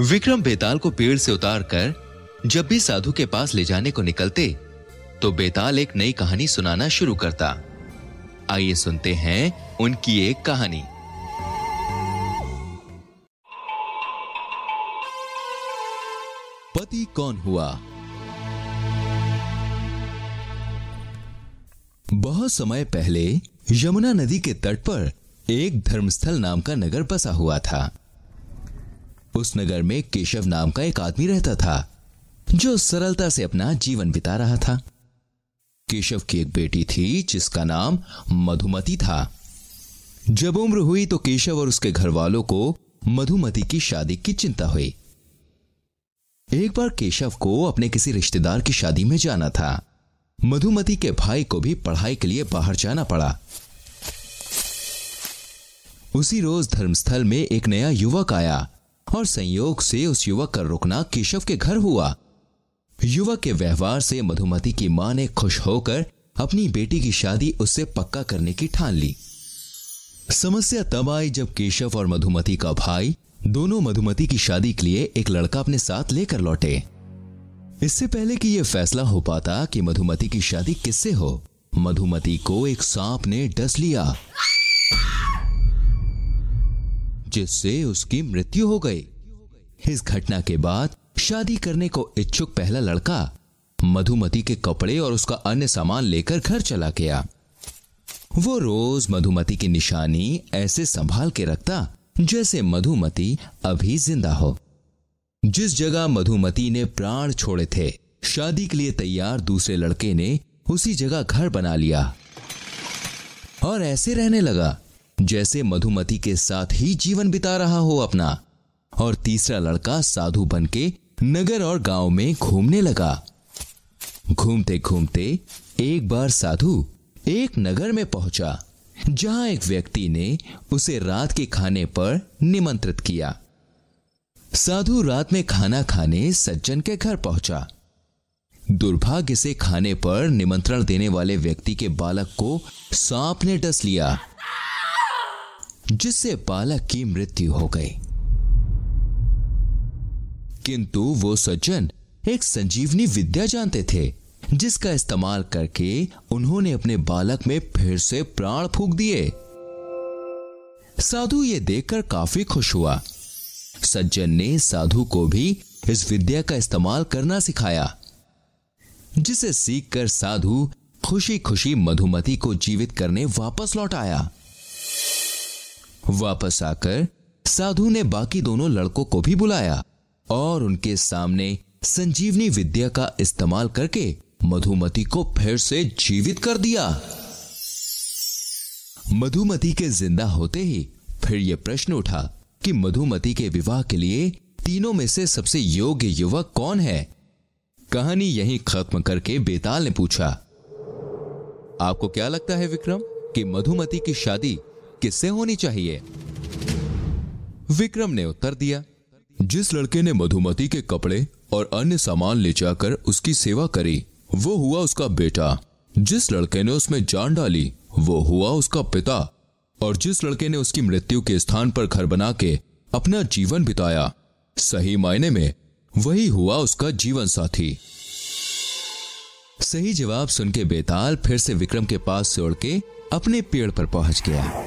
विक्रम बेताल को पेड़ से उतारकर जब भी साधु के पास ले जाने को निकलते तो बेताल एक नई कहानी सुनाना शुरू करता। आइए सुनते हैं उनकी एक कहानी। पति कौन हुआ? बहुत समय पहले यमुना नदी के तट पर एक धर्मस्थल नाम का नगर बसा हुआ था। उस नगर में केशव नाम का एक आदमी रहता था, जो सरलता से अपना जीवन बिता रहा था। केशव की एक बेटी थी, जिसका नाम मधुमती था। जब उम्र हुई तो केशव और उसके घर वालों को मधुमती की शादी की चिंता हुई। एक बार केशव को अपने किसी रिश्तेदार की शादी में जाना था। मधुमती के भाई को भी पढ़ाई के लिए बाहर जाना पड़ा। उसी रोज धर्मस्थल में एक नया युवक आया और संयोग से उस युवक का रुकना केशव के घर हुआ। युवक के व्यवहार से मधुमती की माँ ने खुश होकर अपनी बेटी की शादी उससे पक्का करने की ठान ली। समस्या तब आई जब केशव और मधुमती का भाई दोनों मधुमती की शादी के लिए एक लड़का अपने साथ लेकर लौटे। इससे पहले कि यह फैसला हो पाता कि मधुमती की शादी किससे हो, मधुमती को एक सांप ने डस लिया। जिससे उसकी मृत्यु हो गई। इस घटना के बाद शादी करने को इच्छुक पहला लड़का मधुमती के कपड़े और उसका अन्य सामान लेकर घर चला गया। वो रोज मधुमती की निशानी ऐसे संभाल के रखता जैसे मधुमती अभी ज़िंदा हो। जिस जगह मधुमती ने प्राण छोड़े थे, शादी के लिए तैयार दूसरे लड़के ने उसी जगह घर बना लिया और ऐसे रहने लगा जैसे मधुमती के साथ ही जीवन बिता रहा हो अपना। और तीसरा लड़का साधु बन के नगर और गाँव में घूमने लगा। घूमते घूमते एक बार साधु एक नगर में पहुँचा, जहाँ एक व्यक्ति ने उसे रात के खाने पर निमंत्रित किया। साधु रात में खाना खाने सज्जन के घर पहुँचा। दुर्भाग्य से खाने पर निमंत्रण देने वाले व्यक्ति के बालक को सांप ने डस लिया। जिससे बालक की मृत्यु हो गई। किंतु वो सज्जन एक संजीवनी विद्या जानते थे, जिसका इस्तेमाल करके उन्होंने अपने बालक में फिर से प्राण फूक दिए। साधु ये देखकर काफ़ी खुश हुआ। सज्जन ने साधु को भी इस विद्या का इस्तेमाल करना सिखाया, जिसे सीखकर साधु खुशी खुशी मधुमती को जीवित करने वापस लौट आया। वापस आकर साधु ने बाकी दोनों लड़कों को भी बुलाया और उनके सामने संजीवनी विद्या का इस्तेमाल करके मधुमती को फिर से जीवित कर दिया। मधुमती के ज़िंदा होते ही फिर यह प्रश्न उठा कि मधुमती के विवाह के लिए तीनों में से सबसे योग्य युवक कौन है? कहानी यहीं खत्म करके बेताल ने पूछा, आपको क्या लगता है विक्रम कि मधुमती की शादी किससे होनी चाहिए। विक्रम ने उत्तर दिया, जिस लड़के ने मधुमती के कपड़े और अन्य सामान ले जाकर उसकी सेवा करी, वो हुआ उसका बेटा। जिस लड़के ने उसमें जान डाली, वो हुआ उसका पिता। और जिस लड़के ने उसकी मृत्यु के स्थान पर घर बना के अपना जीवन बिताया, सही मायने में वही हुआ उसका जीवन साथी। सही जवाब सुन के बेताल फिर से विक्रम के पास से उड़ के अपने पेड़ पर पहुँच गया।